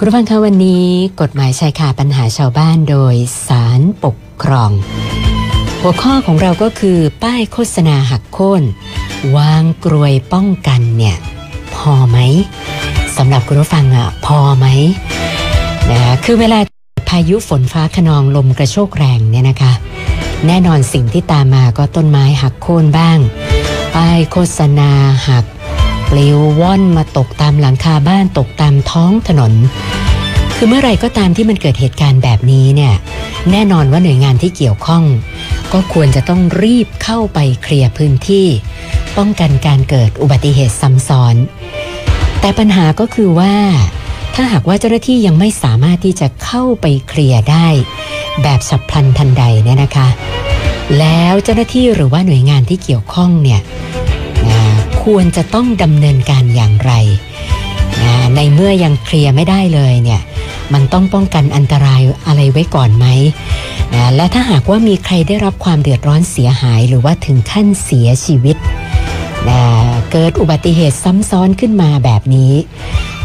คุณผู้ฟังคะวันนี้กฎหมายชายคาปัญหาชาวบ้านโดยสารปกครอง หัวข้อของเราก็คือป้ายโฆษณาหักโค่นวางกรวยป้องกันเนี่ย พอไหมสำหรับคุณผู้ฟังอะพอไหมนะคือเวลาพายุฝนฟ้าขนองลมกระโชกแรงเนี่ยนะคะ แน่นอนสิ่งที่ตามมาก็ต้นไม้หักโค่นบ้าง ป้ายโฆษณาหัก ปลิวว่อนมาตกตามหลังคาบ้านตกตามท้องถนน คือเมื่อไรก็ตามที่มันเกิดเหตุการณ์แบบนี้เนี่ยแน่นอนว่าหน่วยงานที่เกี่ยวข้อง ก็ควรจะต้องรีบเข้าไปเคลียร์พื้นที่ ป้องกันการเกิดอุบัติเหตุซ้ำซ้อน แต่ปัญหาก็คือว่า ถ้าหากว่าเจ้าหน้าที่ยังไม่สามารถที่จะเข้าไปเคลียร์ได้ แบบฉับพลันทันใดเนี่ยนะคะ แล้วเจ้าหน้าที่หรือว่าหน่วยงานที่เกี่ยวข้องเนี่ย ควรจะต้องดำเนินการอย่างไร ในเมื่อยังเคลียร์ไม่ได้เลยเนี่ยมันต้องป้องกันอันตรายอะไรไว้ก่อนไหมนะและถ้าหากว่ามีใครได้รับความเดือดร้อนเสียหาย หรือว่าถึงขั้นเสียชีวิตนะเกิดอุบัติเหตุซ้ำซ้อนขึ้นมาแบบนี้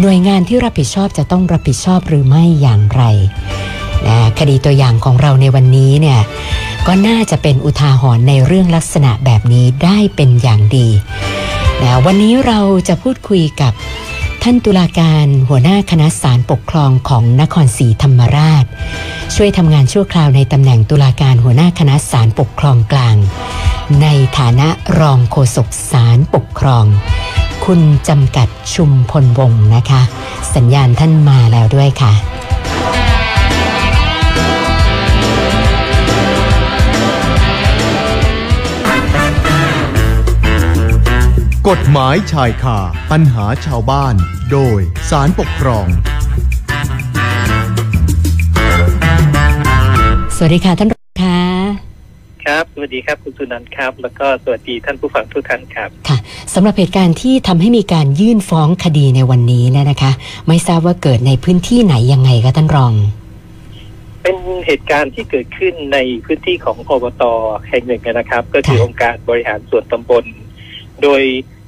หน่วยงานที่รับผิดชอบจะต้องรับผิดชอบหรือไม่อย่างไรนะคดีตัวอย่างของเราในวันนี้เนี่ย ก็น่าจะเป็นอุทาหรณ์ในเรื่องลักษณะแบบนี้ได้เป็นอย่างดีนะวันนี้เราจะพูดคุยกับท่านตุลาการหัวหน้าคณะศาลปกครองของนครศรีธรรมราช ช่วยทำงานชั่วคราวในตำแหน่งตุลาการหัวหน้าคณะศาลปกครองกลาง ในฐานะรองโฆษกศาลปกครอง คุณจำกัดชุมพลวงศ์นะคะ สัญญาณท่านมาแล้วด้วยค่ะ กฎหมายชายคาปัญหาชาวบ้าน โดยสารปกครอง สวัสดีค่ะท่านรองค่ะ ครับ สวัสดีครับคุณสุนันท์ครับ แล้วก็สวัสดีท่านผู้ฟังทุกท่านครับ ค่ะสำหรับเหตุการณ์ที่ทำให้มีการยื่นฟ้องคดีในวันนี้เนี่ยนะคะ ไม่ทราบว่าเกิดในพื้นที่ไหนยังไงคะท่านรอง เป็นเหตุการณ์ที่เกิดขึ้นในพื้นที่ของอบตแห่งหนึ่งนะครับ ก็คือค่ะองค์การบริหารส่วนตำบล โดย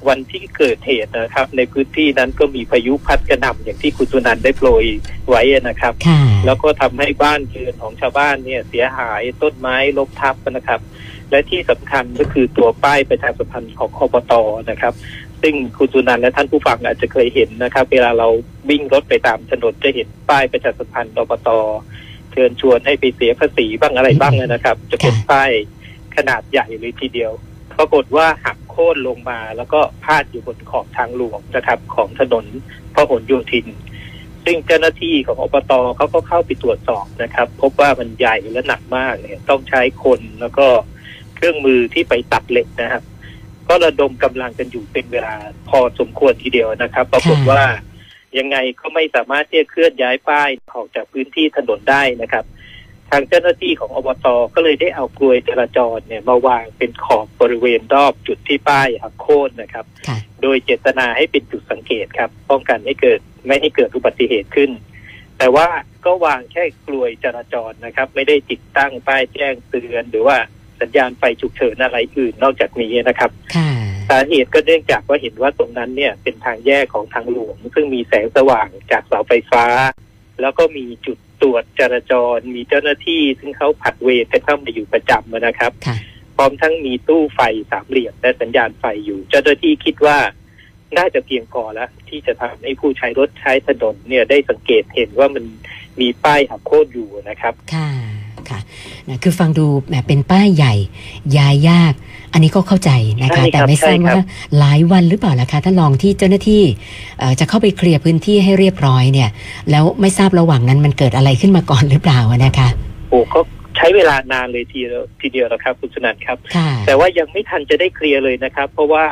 วันที่เกิดเหตุนะครับ ในพื้นที่นั้นก็มีพายุพัดกระหน่ำอย่างที่คุณสุนันท์ได้โปรยไว้นะครับค่ะแล้วก็ทำให้บ้านเรือนของชาวบ้านเนี่ยเสียหายต้นไม้ล้มทับนะครับ และที่สำคัญก็คือตัวป้ายประชาสัมพันธ์ของอบตนะครับ ซึ่งคุณสุนันท์และท่านผู้ฟังอาจจะเคยเห็นนะครับ เวลาเราวิ่งรถไปตามถนนจะเห็นป้ายประชาสัมพันธ์อบตเชิญชวนให้ไปเสียภาษีบ้างอะไรบ้างนะครับ จะเป็นป้ายขนาดใหญ่เลยทีเดียวปรากฏว่าหัก โค่นลงมา แล้วก็พาดอยู่บนขอบทางหลวงนะครับ ของถนนพหลโยธิน ซึ่งเจ้าหน้าที่ของอบตเขาก็เข้าไปตรวจสอบนะครับ พบว่ามันใหญ่และหนักมากเนี่ย ต้องใช้คนแล้วก็เครื่องมือที่ไปตัดเหล็กนะครับ ก็ระดมกำลังกันอยู่เป็นเวลาพอสมควรทีเดียวนะครับปรากฏว่ายังไงก็ไม่สามารถที่จะเคลื่อนย้ายป้ายออกจากพื้นที่ถนนได้นะครับ ทางเจ้าหน้าที่ของอบตก็เลยได้เอากลวยจราจรเนี่ยมาวางเป็นขอบบริเวณรอบจุดที่ป้ายหักโค่นนะครับค่ะโดยเจตนาให้เป็นจุดสังเกตครับ ป้องกันให้เกิดไม่ให้เกิดอุบัติเหตุขึ้น แต่ว่าก็วางแค่กลวยจราจรนะครับ ไม่ได้ติดตั้งป้ายแจ้งเตือน หรือว่าสัญญาณไฟฉุกเฉินอะไรอื่นนอกจากนี้นะครับค่ะสาเหตุก็เนื่องจากว่าเห็นว่าตรงนั้นเนี่ยเป็นทางแยกของทางหลวง ซึ่งมีแสงสว่างจากเสาไฟฟ้า แล้วก็มีจุด ตรวจจราจร มีเจ้าหน้าที่ ซึ่งเขาผัดเวรกันเข้ามาอยู่ประจำนะครับค่ะพร้อมทั้งมีตู้ไฟสามเหลี่ยมและสัญญาณไฟอยู่ เจ้าหน้าที่คิดว่าน่าจะเพียงพอแล้ว ที่จะทำให้ผู้ใช้รถใช้ถนนเนี่ยได้สังเกตเห็นว่ามันมีป้ายหักโค่นอยู่นะครับค่ะค่ะ นะคือฟังดูแหมเป็นป้ายใหญ่ย้ายยาก อันนี้ก็เข้าใจนะคะใช่ครับแต่ไม่ทราบใช่ครับว่าหลายวันหรือเปล่าล่ะคะท่านรองที่เจ้าหน้าที่เอ่อจะเข้าไปเคลียร์พื้นที่ให้เรียบร้อยเนี่ย แล้วไม่ทราบระหว่างนั้นมันเกิดอะไรขึ้นมาก่อนหรือเปล่าอะนะคะโอ้ก็ใช้เวลานานเลยทีเดียวทีเดียวนะครับคุณสนันท์ครับค่ะแต่ว่ายังไม่ทันจะได้เคลียร์เลยนะครับ เพราะว่า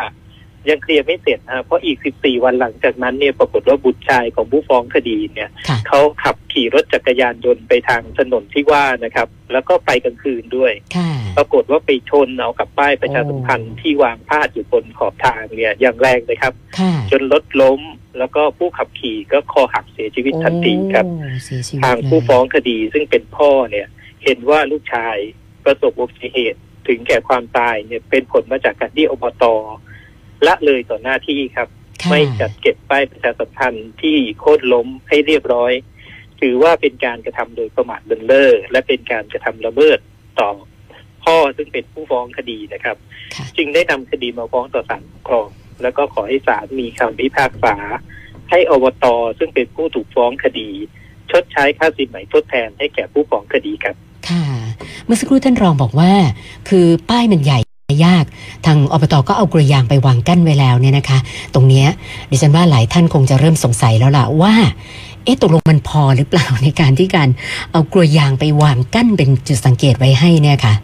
ยังเคลียร์ไม่เสร็จนะเพราะอีก 14 วันหลังจากนั้นเนี่ยปรากฏว่าบุตรชายของผู้ฟ้องคดีเนี่ยค่ะเขาขับขี่รถจักรยานยนต์ไปทางถนนที่ว่านะครับ แล้วก็ไปกลางคืนด้วยค่ะปรากฏว่าไปชนเอากับป้ายประชาสัมพันธ์ที่วางพาดอยู่บนขอบทางเนี่ยอย่างแรงเลยครับค่ะจนรถล้มแล้วก็ผู้ขับขี่ก็คอหักเสียชีวิตทันทีครับโอ้เสียชีวิตทางเลยผู้ฟ้องคดีซึ่งเป็นพ่อเนี่ย เห็นว่าลูกชายประสบอุบัติเหตุถึงแก่ความตายเนี่ยเป็นผลมาจากการที่อบต ละเลยต่อหน้าที่ครับค่ะไม่จัดเก็บป้ายประชาสัมพันธ์ที่โค่นล้มให้เรียบร้อย ถือว่าเป็นการกระทำโดยประมาทเลินเล่อและเป็นการกระทำละเมิดต่อพ่อซึ่งเป็นผู้ฟ้องคดีนะครับค่ะจึงได้นำคดีมาฟ้องต่อศาลปกครอง แล้วก็ขอให้ศาลมีคำพิพากษา ให้อบตซึ่งเป็นผู้ถูกฟ้องคดี ชดใช้ค่าสินไหมทดแทนให้แก่ผู้ฟ้องคดีครับ ค่ะ เมื่อสักครู่ท่านรองบอกว่า คือป้ายมันใหญ่ ยากทางอบตก็เอากระยางไปวางกั้นไว้แล้วเนี่ยนะคะ ตรงนี้ดิฉันว่าหลายท่านคงจะเริ่มสงสัยแล้วล่ะว่าเอ๊ะตกลงมันพอหรือเปล่าในการที่การเอากระยางไปวางกั้นเป็นจุดสังเกตไว้ให้เนี่ยค่ะ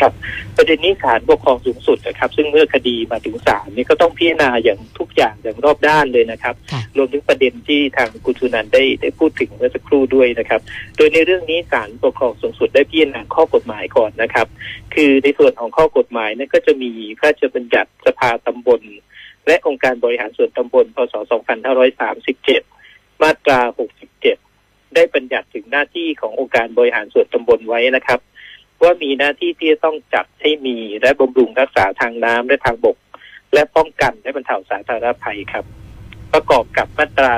ครับ ประเด็นนี้ศาลปกครองสูงสุดนะครับ ซึ่งเมื่อคดีมาถึงศาลนี่ก็ต้องพิจารณาอย่างทุกอย่างอย่างรอบด้านเลยนะครับค่ะรวมถึงประเด็นที่ทางคุณสุนันท์ได้ได้พูดถึงเมื่อสักครู่ด้วยนะครับ โดยในเรื่องนี้ศาลปกครองสูงสุดได้พิจารณาข้อกฎหมายก่อนนะครับ คือในส่วนของข้อกฎหมายนั้นก็จะมีพระราชบัญญัติสภาตำบล และองค์การบริหารส่วนตำบลพศ 2537 มาตรา 67 ได้บัญญัติถึงหน้าที่ขององค์การบริหารส่วนตำบลไว้นะครับ ว่ามีหน้าที่ที่จะต้องจัดให้มีและบำรุงรักษาทางน้ำและทางบก และป้องกันและบรรเทาสาธารณภัยครับ ประกอบกับมาตรา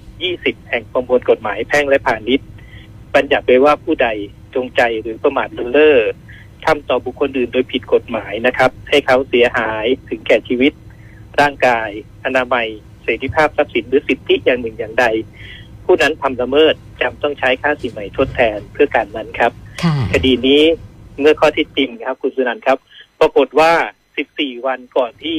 420 แห่งประมวลกฎหมายแพ่งและพาณิชย์ บัญญัติไว้ว่าผู้ใดจงใจหรือประมาทเลินเล่อทำต่อบุคคลอื่นโดยผิดกฎหมายนะครับ ให้เขาเสียหายถึงแก่ชีวิต ร่างกาย อนามัย เสรีภาพทรัพย์สินหรือสิทธิอย่างหนึ่งอย่างใด ผู้นั้นทำละเมิดจำต้องใช้ค่าสินไหม่ทดแทนเพื่อการนั้นครับ ค่ะคดีนี้เมื่อข้อเที่จริงครับ คุณสุนันท์ครับ ปรากฏว่า 14 วันก่อนที่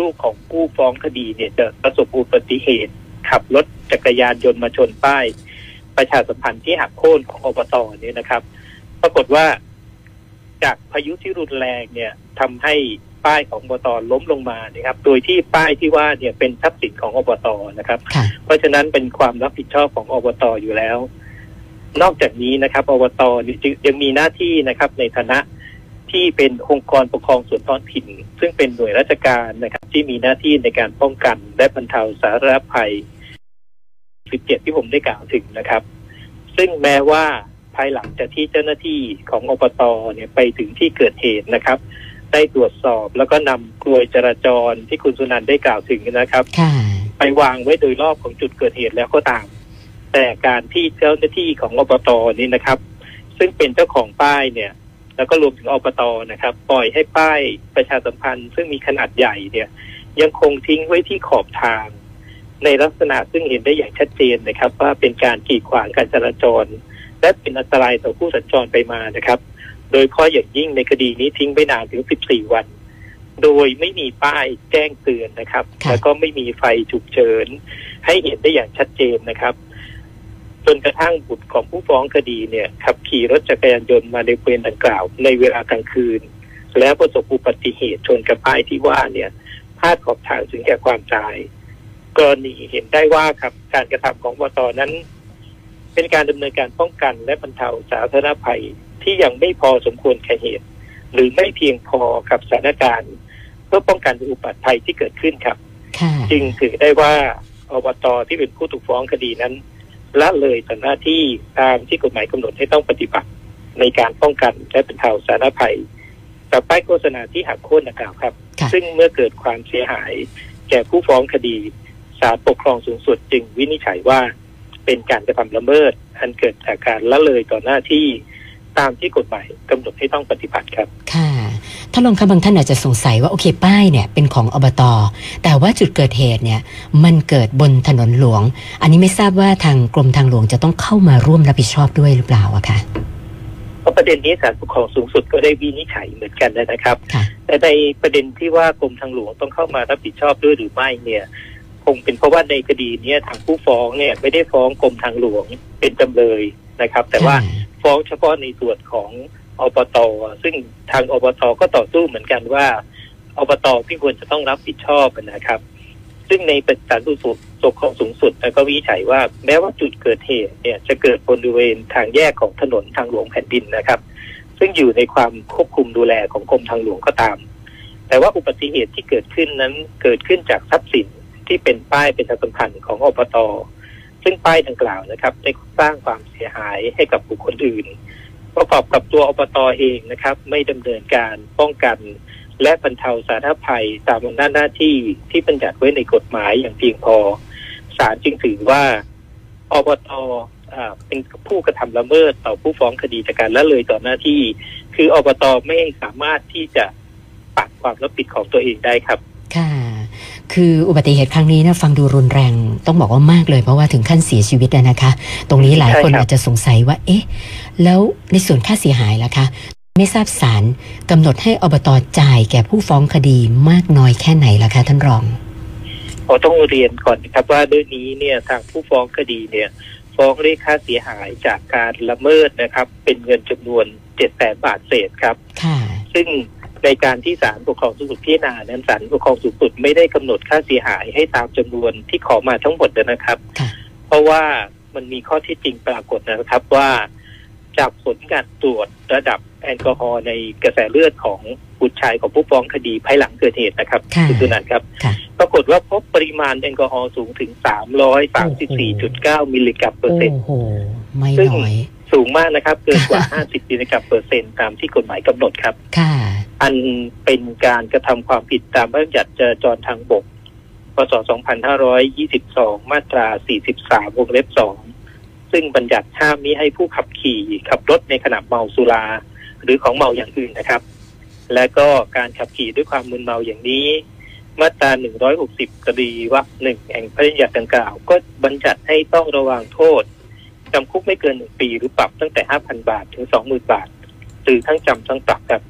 ลูกของผู้ฟ้องคดีเนี่ยจะประสบอุบัติเหตุ ขับรถจักรยานยนต์มาชนป้าย ประชาสัมพันธ์ที่หักโค่นของอบตเนี่ยนะครับ ปรากฏว่าจากพายุที่รุนแรงเนี่ยทำให้ป้ายของอบตล้มลงมาเนี่ยครับ โดยที่ป้ายที่ว่าเนี่ยเป็นทรัพย์สินของอบตนะครับค่ะเพราะฉะนั้นเป็นความรับผิดชอบของอบตอยู่แล้ว นอกจากนี้นะครับอบตนี่จึงยังมีหน้าที่นะครับในฐานะที่เป็นองค์กรปกครองส่วนท้องถิ่น ซึ่งเป็นหน่วยราชการนะครับ ที่มีหน้าที่ในการป้องกัน และบรรเทาสาธารณภัย 17 ที่ผมได้กล่าวถึงนะครับ ซึ่งแม้ว่าภายหลังจากที่เจ้าหน้าที่ของอบตเนี่ยไปถึงที่เกิดเหตุนะครับ ได้ตรวจสอบแล้วก็นำกลวยจราจรที่คุณสุนันท์ได้กล่าวถึงนะครับค่ะไปวางไว้โดยรอบของจุดเกิดเหตุแล้วก็ตาม แต่การที่เจ้าหน้าที่ของอบตนี่นะครับ ซึ่งเป็นเจ้าของป้ายเนี่ย แล้วก็รวมถึงอบตนะครับ ปล่อยให้ป้ายประชาสัมพันธ์ ซึ่งมีขนาดใหญ่เนี่ย ยังคงทิ้งไว้ที่ขอบทาง ในลักษณะซึ่งเห็นได้อย่างชัดเจนนะครับ ว่าเป็นการกีดขวางการจราจร และเป็นอันตรายต่อผู้สัญจรไปมานะครับ โดยเฉพาะอย่างยิ่งในคดีนี้ทิ้งไปนานถึง 14 วันโดยไม่มีป้ายแจ้งเตือนนะครับค่ะแล้วก็ไม่มีไฟฉุกเฉิน ให้เห็นได้อย่างชัดเจนนะครับ จนกระทั่งบุตรของผู้ฟ้องคดีเนี่ยขับขี่รถจักรยานยนต์มาในบริเวณดังกล่าว ในเวลากลางคืน แล้วประสบอุบัติเหตุชนกับป้ายที่ว่าเนี่ยพลาดขอบทางถึงแก่ความตาย กรณีเห็นได้ว่าครับการกระทำของวตนั้น เป็นการดำเนินการป้องกันและบรรเทาสาธารณภัยที่ยังไม่พอสมควรแก่เหตุ หรือไม่เพียงพอกับสถานการณ์ เพื่อป้องกันอุบัติภัยที่เกิดขึ้นครับค่ะจึงถือได้ว่าอบตที่เป็นผู้ถูกฟ้องคดีนั้น ละเลยต่อหน้าที่ตามที่กฎหมายกำหนดให้ต้องปฏิบัติ ในการป้องกันและบรรเทาสาธารณภัยกับป้ายโฆษณาที่หักโค่นดังกล่าวครับค่ะซึ่งเมื่อเกิดความเสียหาย แก่ผู้ฟ้องคดีศาลปกครองสูงสุดจึงวินิจฉัยว่าเป็นการกระทำละเมิด อันเกิดจากการละเลยต่อหน้าที่ตามที่กฎหมายกำหนดให้ต้องปฏิบัติครับ ค่ะ ท่านรองคะบางท่านอาจจะสงสัยว่าโอเคป้ายเนี่ยเป็นของอบตแต่ว่าจุดเกิดเหตุเนี่ยมันเกิดบนถนนหลวง อันนี้ไม่ทราบว่าทางกรมทางหลวงจะต้องเข้ามาร่วมรับผิดชอบด้วยหรือเปล่าอะคะเพราะประเด็นนี้ศาลปกครองสูงสุดก็ได้วินิจฉัยเหมือนกันนะครับค่ะแต่ในประเด็นที่ว่ากรมทางหลวงต้องเข้ามารับผิดชอบด้วยหรือไม่เนี่ยคงเป็นเพราะว่าในคดีเนี้ยทางผู้ฟ้องเนี่ยไม่ได้ฟ้องกรมทางหลวงเป็นจำเลยนะครับ แต่ว่าค่ะฟ้องเฉพาะในส่วนของ อบตซึ่งทางอบตก็ต่อสู้เหมือนกันว่าอบตที่ควรจะต้องรับผิดชอบนะครับ ซึ่งในประศาลสูงสุดปกครองสูงสุดก็วิจัยว่าแม้ว่าจุดเกิดเหตุเนี่ยจะเกิดบริเวณทางแยกของถนนทางหลวงแผ่นดินนะครับ ซึ่งอยู่ในความควบคุมดูแลของกรมทางหลวงก็ตาม แต่ว่าอุบัติเหตุที่เกิดขึ้นนั้นเกิดขึ้นจากทรัพย์สินที่เป็นป้ายเป็นทางสำคัญของอบตซึ่งป้ายดังกล่าวนะครับ ได้สร้างความเสียหายให้กับบุคคลอื่น ประกอบกับตัวอบตเองนะครับ ไม่ดำเนินการป้องกัน และบรรเทาสาธารณภัยตามอำนาจหน้าที่ที่บัญญัติไว้ในกฎหมายอย่างเพียงพอศาลจึงถือว่าอบตเป็นผู้กระทำละเมิดต่อผู้ฟ้องคดีจากการละเลยต่อหน้าที่ คืออบตไม่สามารถที่จะปัดความรับผิดของตัวเองได้ครับ ค่ะคืออุบัติเหตุครั้งนี้นะฟังดูรุนแรงต้องบอกว่ามากเลยเพราะว่าถึงขั้นเสียชีวิตอะนะคะ ตรงนี้หลายคนใช่ครับอาจจะสงสัยว่า เอ๊ะ แล้วในส่วนค่าเสียหายล่ะคะไม่ทราบศาลกำหนดให้อบตจ่ายแก่ผู้ฟ้องคดีมากน้อยแค่ไหนล่ะคะท่านรองขอต้องเรียนก่อนนะครับว่าเรื่องนี้เนี่ยทางผู้ฟ้องคดีเนี่ย ฟ้องเรียกค่าเสียหายจากการละเมิดนะครับ เป็นเงินจำนวนเจ็ดแสนบาทเศษครับค่ะซึ่ง ในการที่ศาลปกครองสูงสุดพิจารณานั้นศาลปกครองสูงสุดไม่ได้กำหนดค่าเสียหายให้ตามจำนวนที่ขอมาทั้งหมดนะครับค่ะเพราะว่ามันมีข้อเที่จริงปรากฏนะครับว่า จากผลการตรวจระดับแอลกอฮอล์ในกระแสเลือดของบุตรชายของผู้ฟ้องคดีภายหลังเกิดเหตุนะครับค่ะณสุนันท์ครับค่ะปรากฏว่าพบปริมาณแอลกอฮอล์สูงถึง 334.9 มิลลิกรัมเปอร์เซ็นต์โอ้โหไม่ซึ่งน้อยสูงมากนะครับ เกินกว่า 50มิลลิกรัมเปอร์เซ็นต์ตามที่กฎหมายกำหนดครับ ค่ะ อันเป็นการกระทำความผิดตามพระบัญญัติจราจรทางบก พศ 2522 มาตรา 43 วงเล็บ 2 ซึ่งบัญญัติห้ามมิให้ผู้ขับขี่ขับรถในขณะเมาสุรา หรือของเมาอย่างอื่นนะครับ และก็การขับขี่ด้วยความมึนเมาอย่างนี้ มาตรา 160กรีวรรคหนึ่งแห่งพระบัญญัติดังกล่าว ก็บัญญัติให้ต้องระวังโทษจำคุกไม่เกินหนึ่งปีหรือปรับตั้งแต่ 5,000 บาทถึง 20,000 บาท หรือทั้งจำทั้งปรับครับ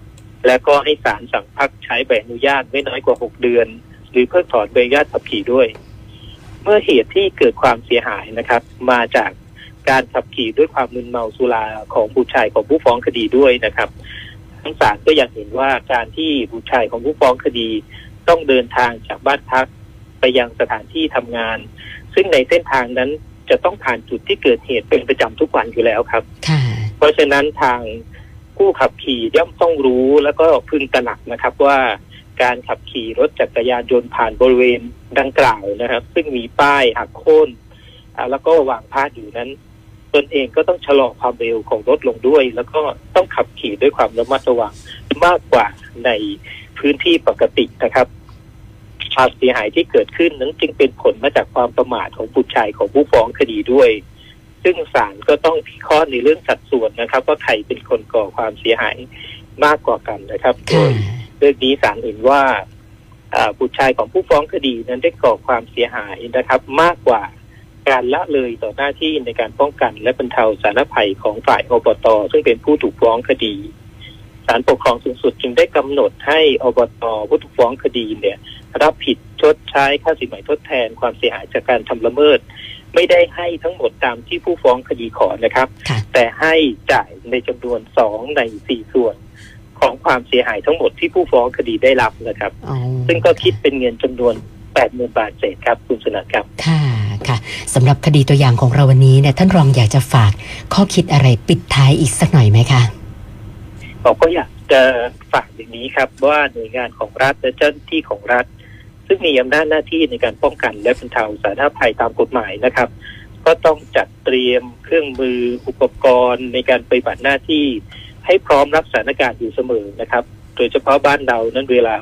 และก็ให้ศาลสั่งพักใช้ใบอนุญาตไม่น้อยกว่า 6 เดือน หรือเพิกถอนใบอนุญาตขับขี่ด้วย เมื่อเหตุที่เกิดความเสียหายนะครับ มาจากการขับขี่ด้วยความมึนเมาสุราของบุตรชายของผู้ฟ้องคดีด้วยนะครับทั้งศาลก็ยังเห็นว่าการที่บุตรชายของผู้ฟ้องคดี ต้องเดินทางจากบ้านพักไปยังสถานที่ทำงาน ซึ่งในเส้นทางนั้นจะต้องผ่านจุดที่เกิดเหตุเป็นประจำทุกวันอยู่แล้วครับค่ะเพราะฉะนั้นทาง ผู้ขับขี่ย่อมต้องรู้แล้วก็พึงตระหนักนะครับว่าการขับขี่รถจักรยานยนต์ผ่านบริเวณดังกล่าวนะครับ ซึ่งมีป้ายหักโค่นแล้วก็วางพาดอยู่นั้นตนเองก็ต้องชะลอความเร็วของรถลงด้วย แล้วก็ต้องขับขี่ด้วยความระมัดระวังมากกว่าในพื้นที่ปกตินะครับความเสียหายที่เกิดขึ้นนั้นจึงเป็นผลมาจากความประมาทของผู้ชายของผู้ฟ้องคดีด้วย ซึ่งศาลก็ต้องพิเคราะห์ในเรื่องสัดส่วนนะครับ ว่าใครเป็นคนก่อความเสียหายมากกว่ากันนะครับโดค่ะยเรื่องนี้ศาลเห็นว่าอ่าบุตรชายของผู้ฟ้องคดีนั้นได้ก่อความเสียหายนะครับ มากกว่าการละเลยต่อหน้าที่ในการป้องกัน และบรรเทาสาธารณภัยของฝ่ายอบต ซึ่งเป็นผู้ถูกฟ้องคดีศาลปกครองสูงสุดจึงได้กำหนดให้อบตผู้ถูกฟ้องคดีเนี่ย รับผิดชดใช้ค่าสินไหมทดแทนความเสียหายจากการทำละเมิด ไม่ได้ให้ทั้งหมดตามที่ผู้ฟ้องคดีขอนะครับค่ะแต่ให้จ่ายในจำนวนสองในสี่ส่วนของความเสียหายทั้งหมดที่ผู้ฟ้องคดีได้รับนะครับอ๋อซึ่งก็คิดเป็นเงินจำนวนแปดหมื่นบาทเศษครับคุณสนันท์ครับ ค่ะค่ะสำหรับคดีตัวอย่างของเราวันนี้เนี่ยท่านรองอยากจะฝากข้อคิดอะไรปิดท้ายอีกสักหน่อยไหมคะผมก็อยากจะฝากอย่างนี้ครับว่าหน่วยงานของรัฐและเจ้าหน้าที่ของรัฐ ซึ่งมีอำนาจหน้าที่ในการป้องกันและบรรเทาสาธารณภัยตามกฎหมายนะครับ ก็ต้องจัดเตรียมเครื่องมืออุปกรณ์ในการปฏิบัติหน้าที่ ให้พร้อมรับสถานการณ์อยู่เสมอนะครับ โดยเฉพาะบ้านเรานั้นเวลา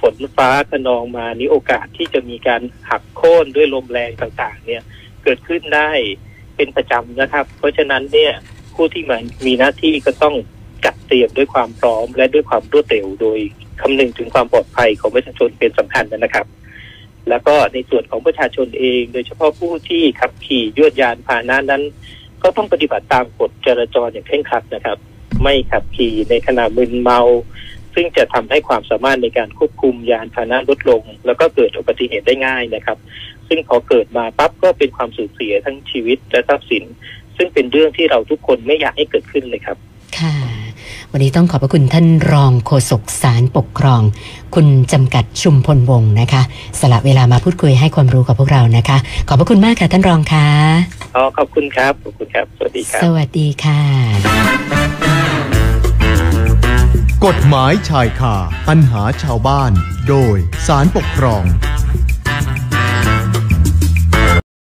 ฝนฟ้าขนองมานี่โอกาสที่จะมีการหักโค่นด้วยลมแรงต่างๆ เนี่ยเกิดขึ้นได้เป็นประจำนะครับ เพราะฉะนั้นเนี่ยผู้ที่มามีหน้าที่ก็ต้องจัดเตรียมด้วยความพร้อมและด้วยความรวดเร็วโดย คำนึงถึงความปลอดภัยของประชาชนเป็นสำคัญนะครับ แล้วก็ในส่วนของประชาชนเอง โดยเฉพาะผู้ที่ขับขี่ยวดยานพาหนะนั้น ก็ต้องปฏิบัติตามกฎจราจรอย่างเคร่งครัดนะครับ ไม่ขับขี่ในขณะมึนเมา ซึ่งจะทำให้ความสามารถในการควบคุมยานพาหนะลดลง แล้วก็เกิดอุบัติเหตุได้ง่ายนะครับ ซึ่งพอเกิดมาปั๊บก็เป็นความสูญเสียทั้งชีวิตและทรัพย์สิน ซึ่งเป็นเรื่องที่เราทุกคนไม่อยากให้เกิดขึ้นเลยครับ ค่ะ วันนี้ต้องขอบพระคุณท่านรองโฆษกสารปกครอง คุณจำกัดชุมพลวงศ์นะคะ สละเวลามาพูดคุยให้ความรู้กับพวกเรานะคะ ขอบพระคุณมากค่ะท่านรองค่ะอ๋อขอบคุณครับขอบคุณครับ สวัสดีครับ สวัสดีค่ะ กฎหมายชายคาปัญหาชาวบ้าน โดยสารปกครอง